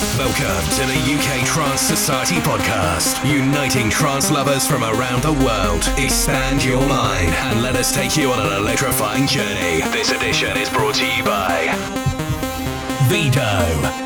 Welcome to the UK Trance Society podcast, uniting trance lovers from around the world. Expand your mind and let us take you on an electrifying journey. This edition is brought to you by VDO.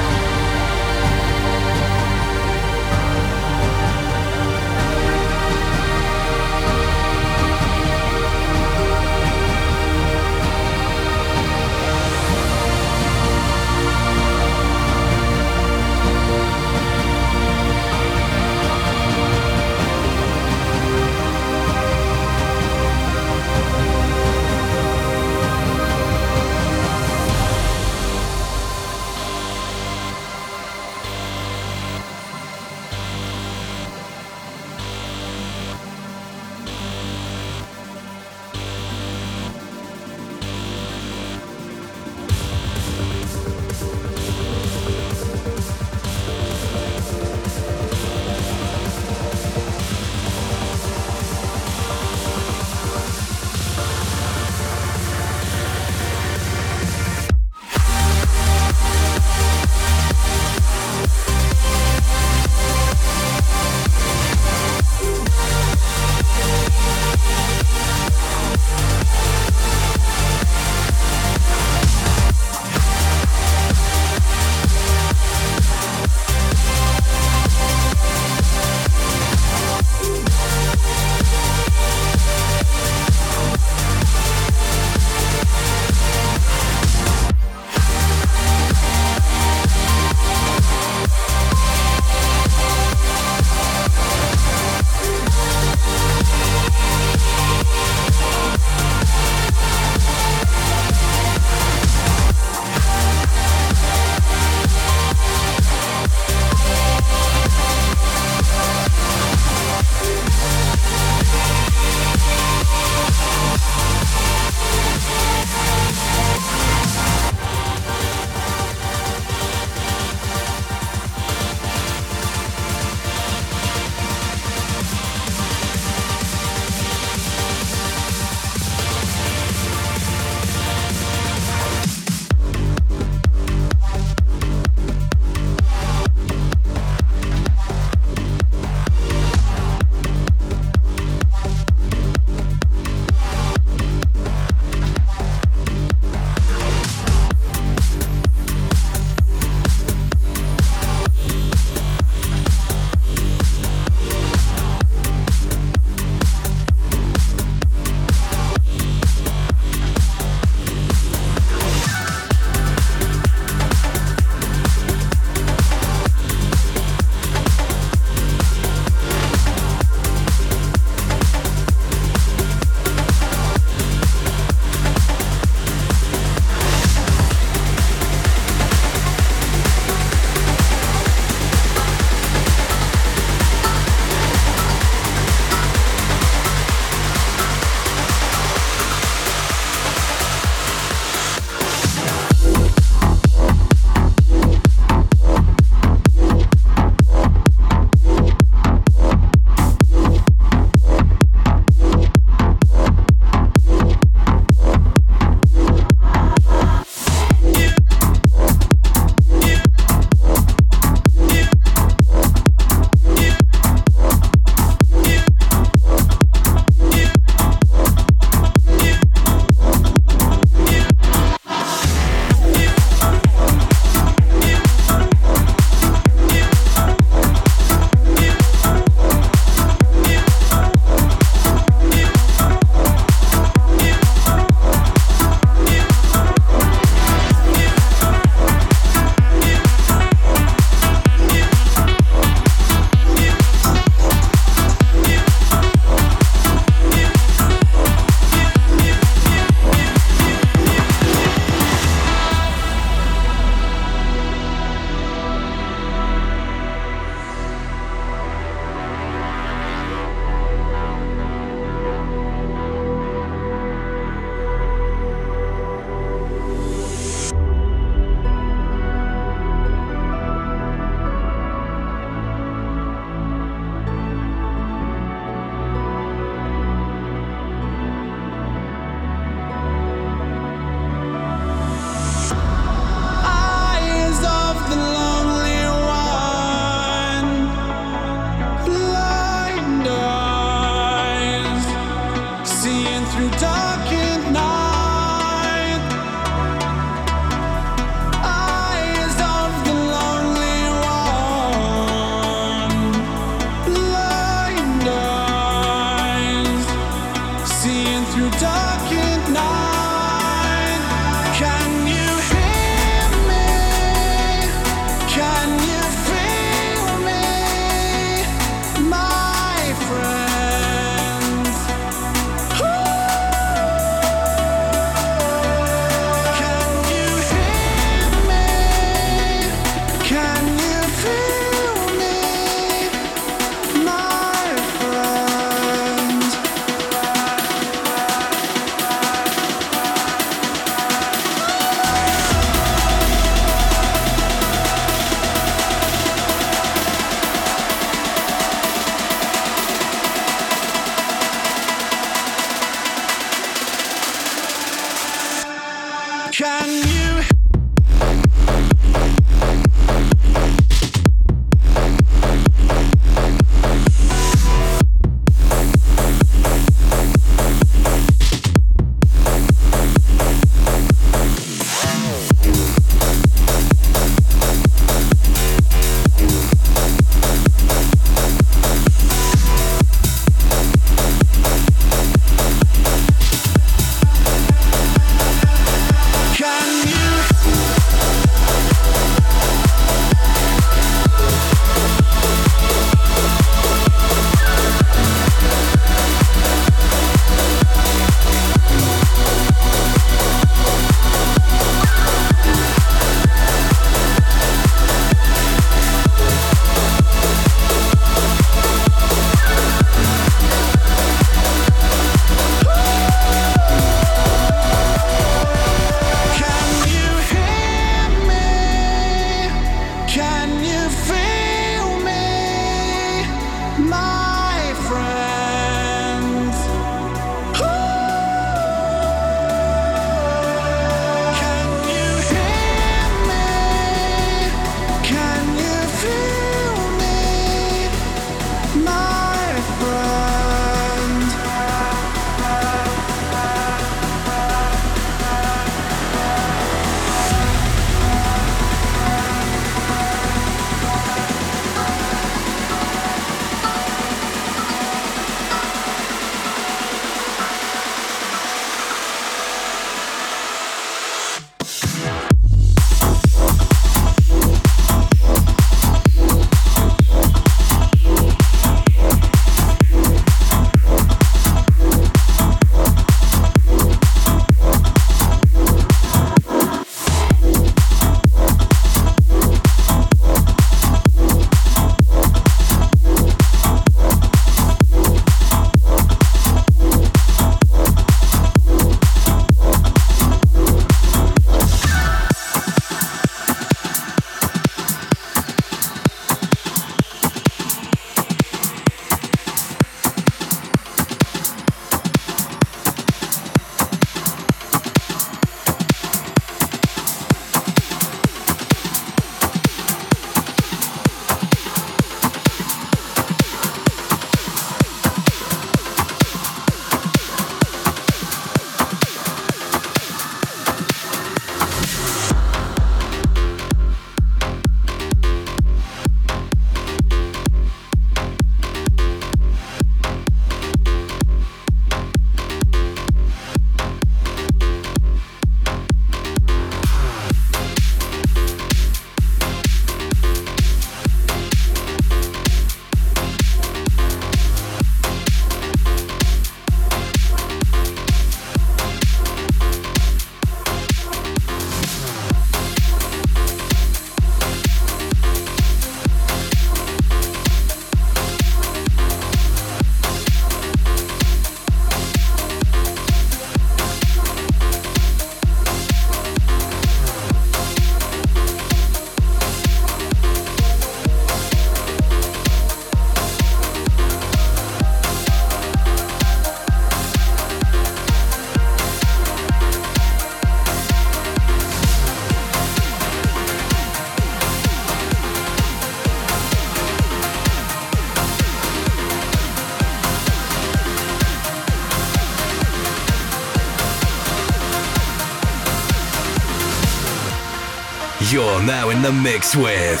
You're now in the mix with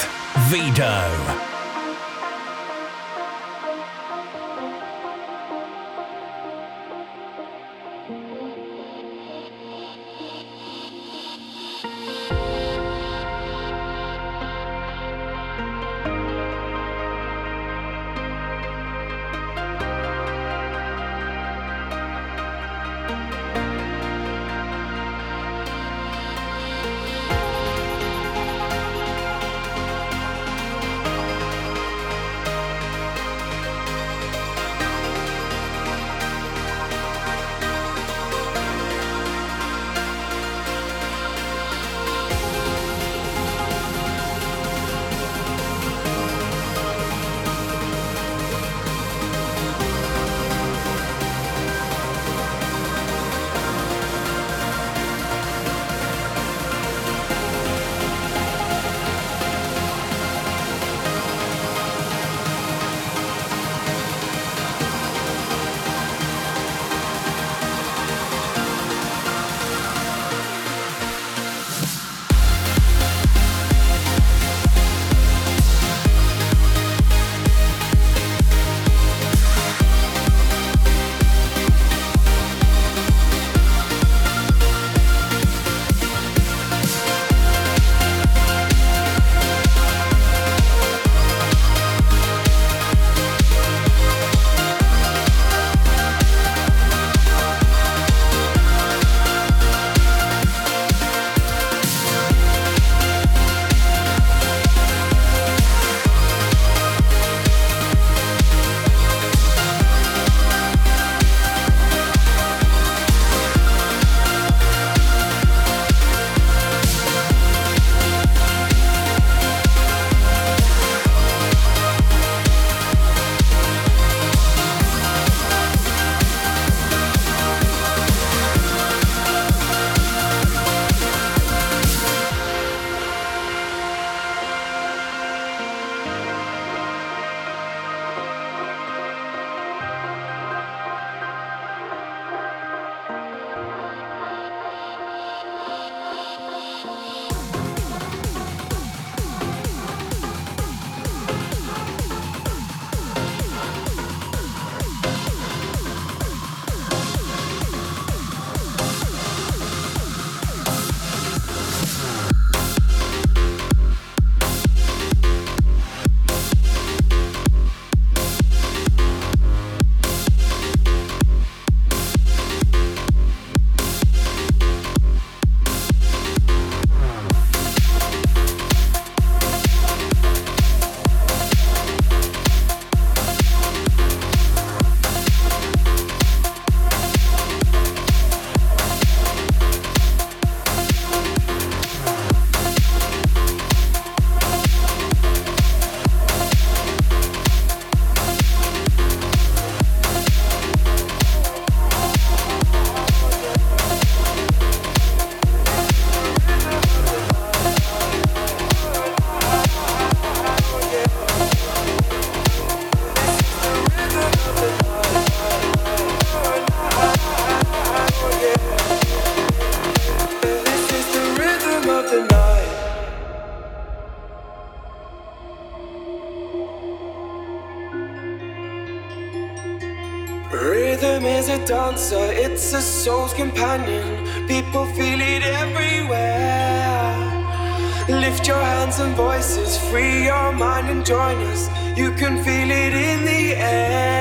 VDO. Soul's companion. People feel it everywhere. Lift your hands and voices, free your mind and join us. You can feel it in the air.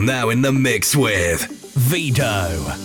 Now in the mix with VDO.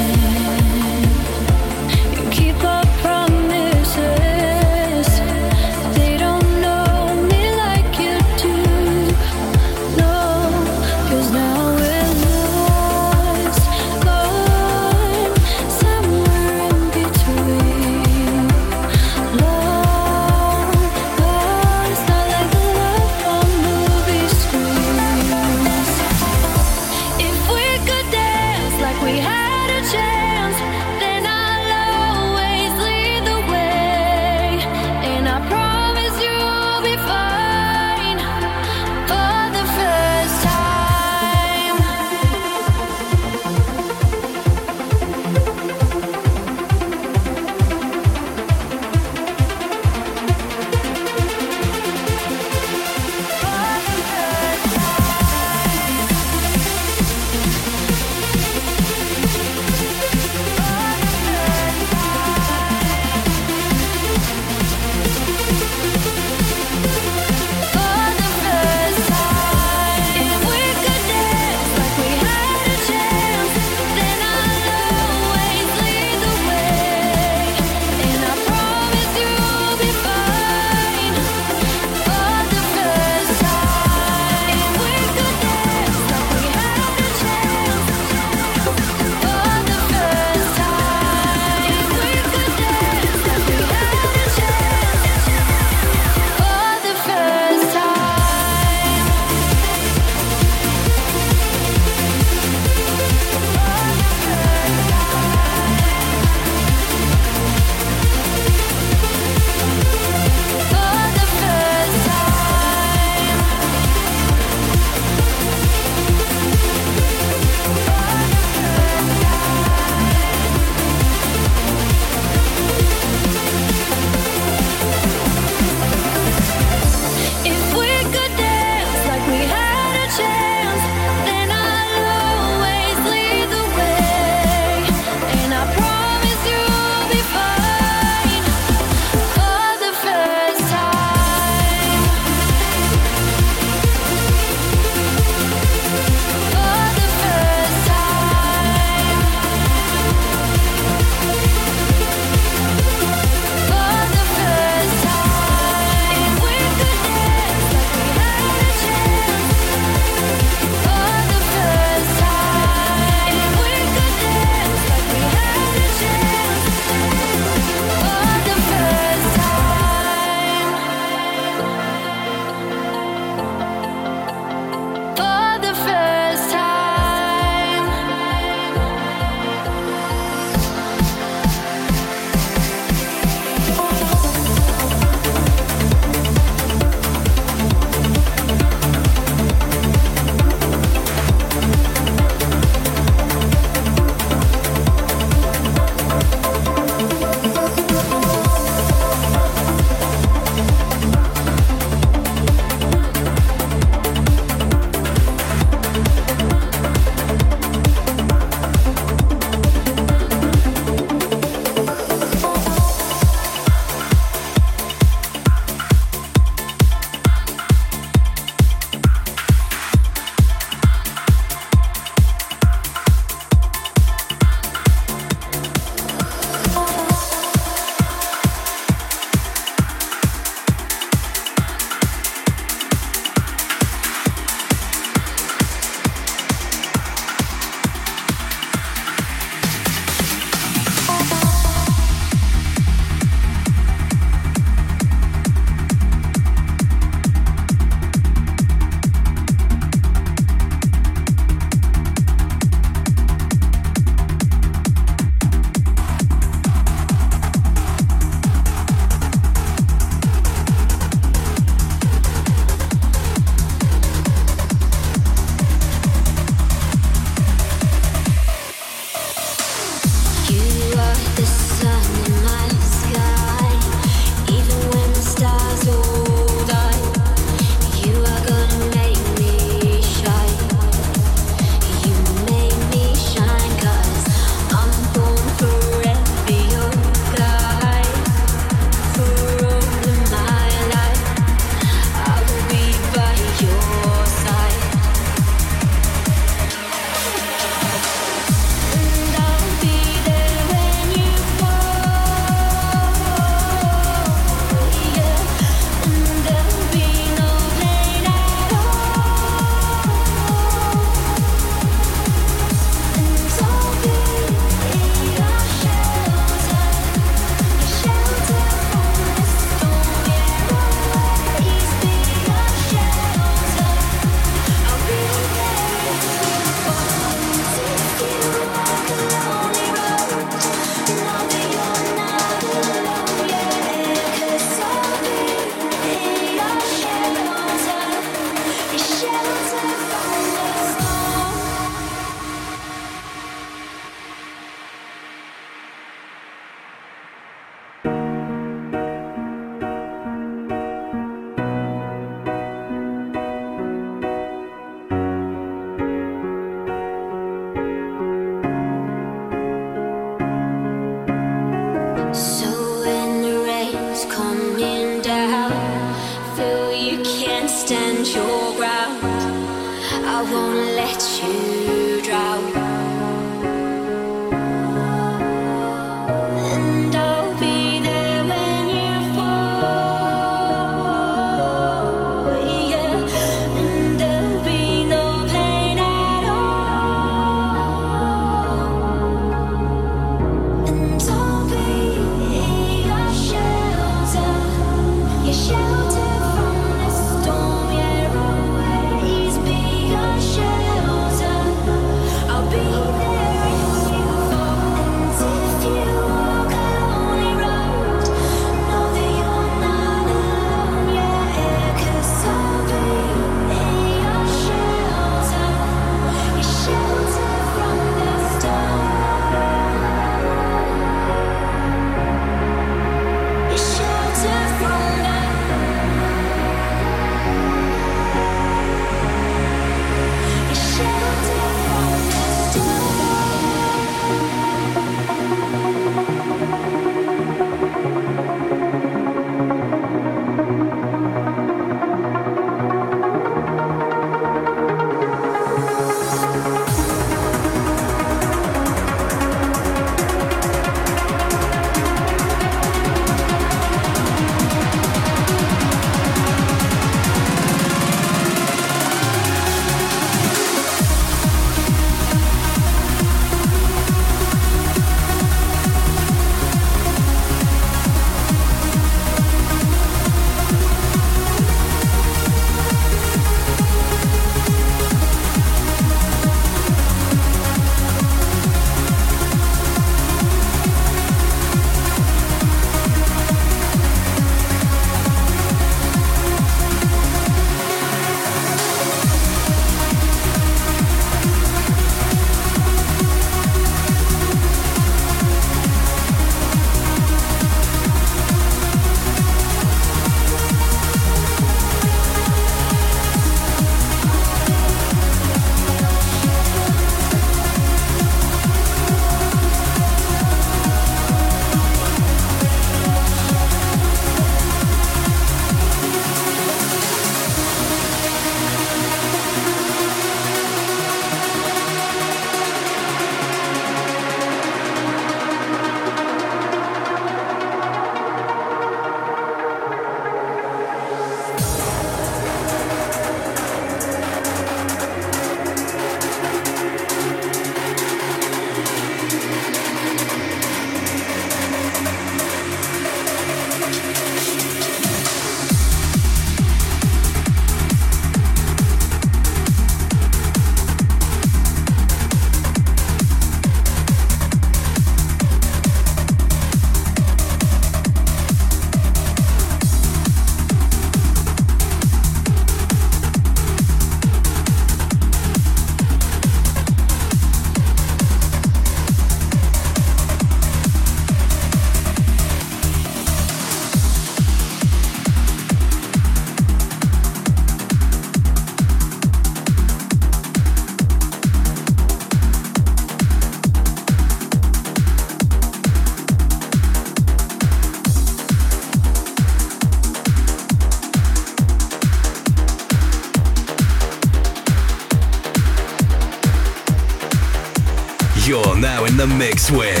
The mix with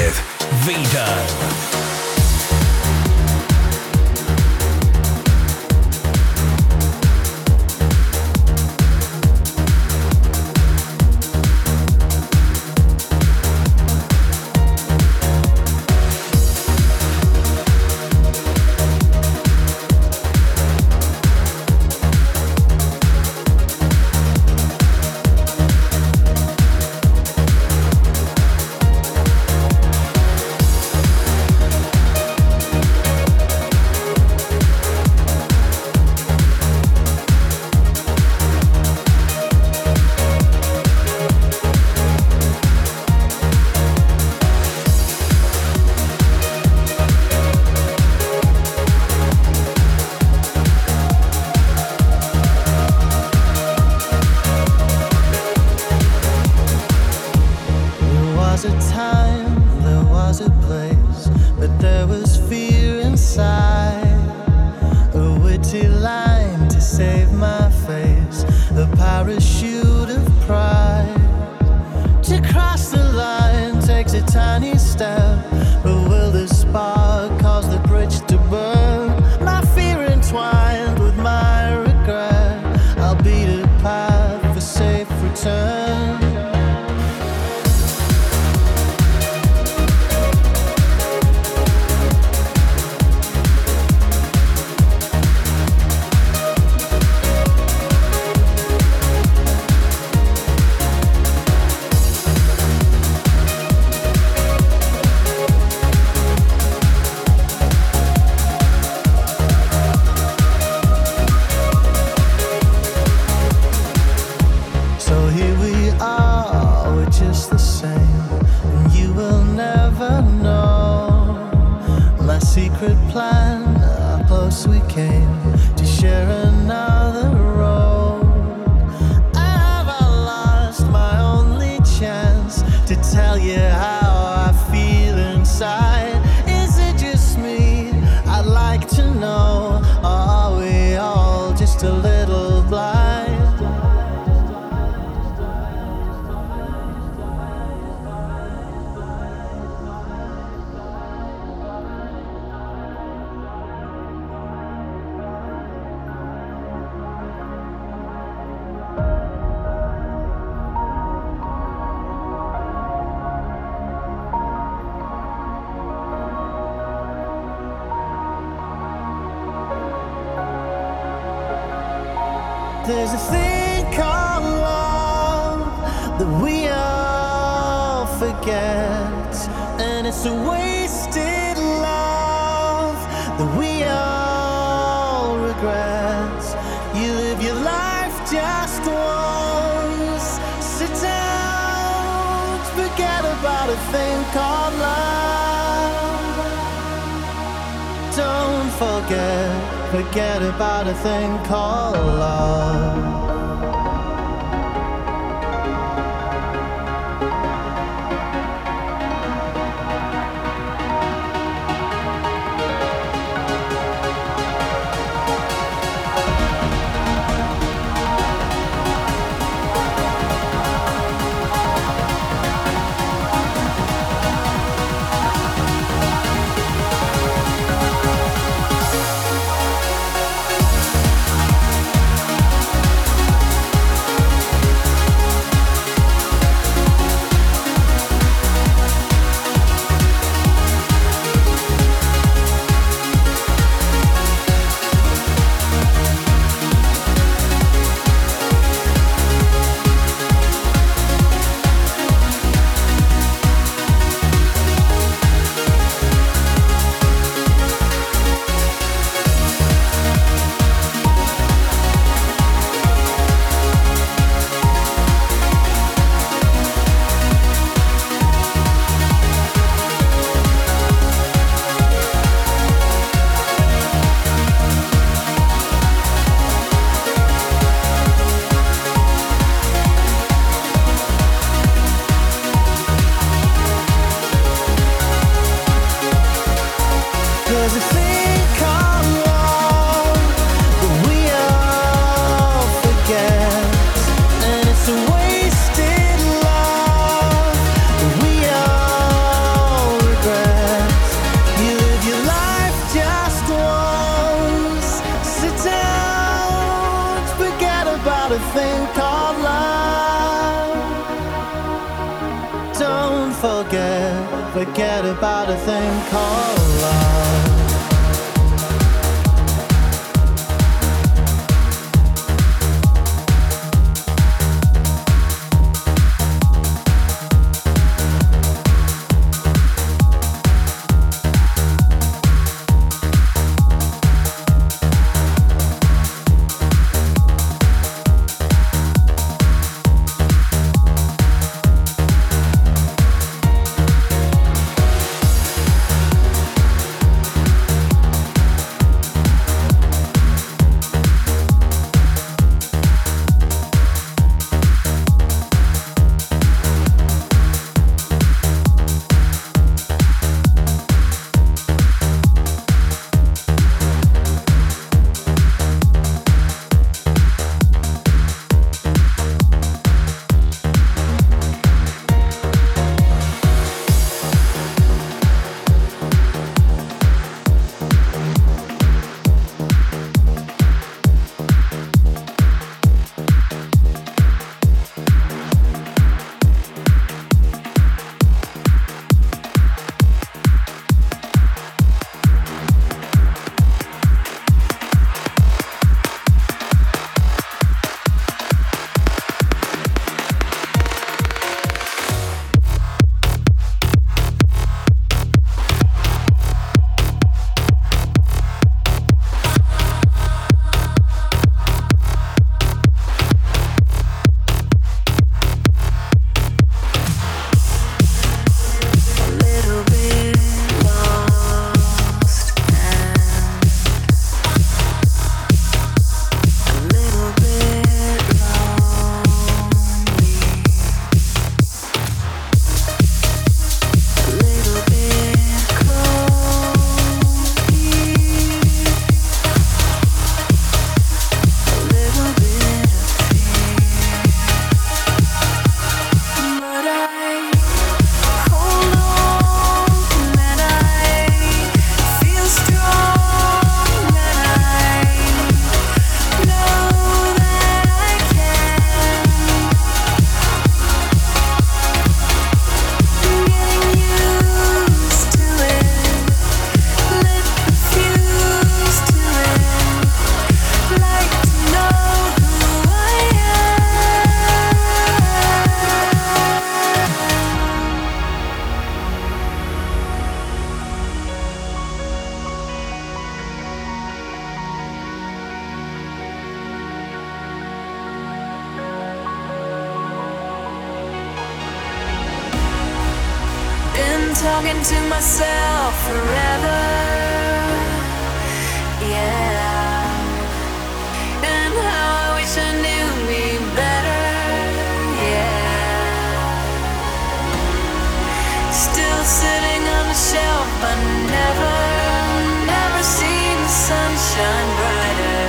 sunshine brighter.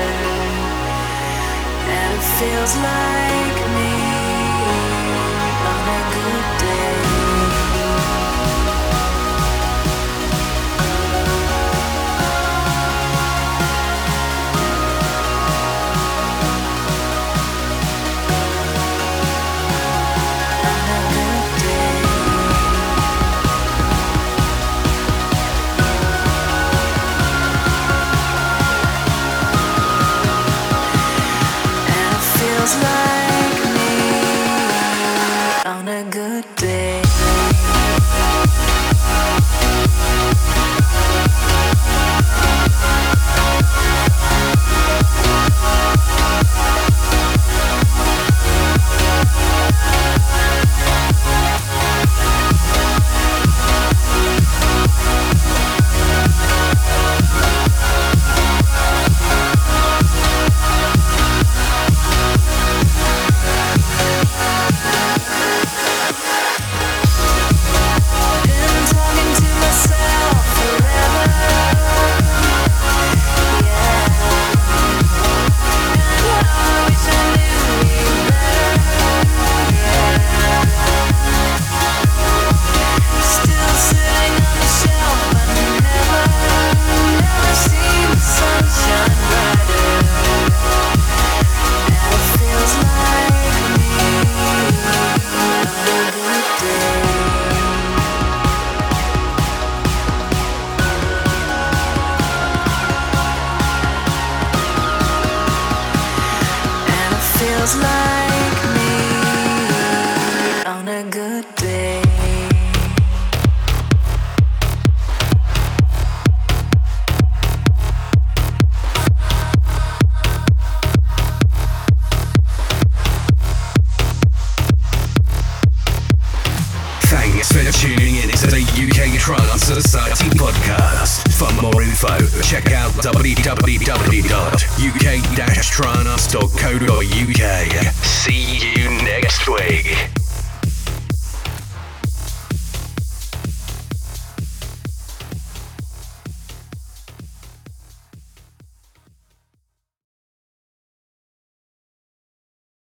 And it feels like me a good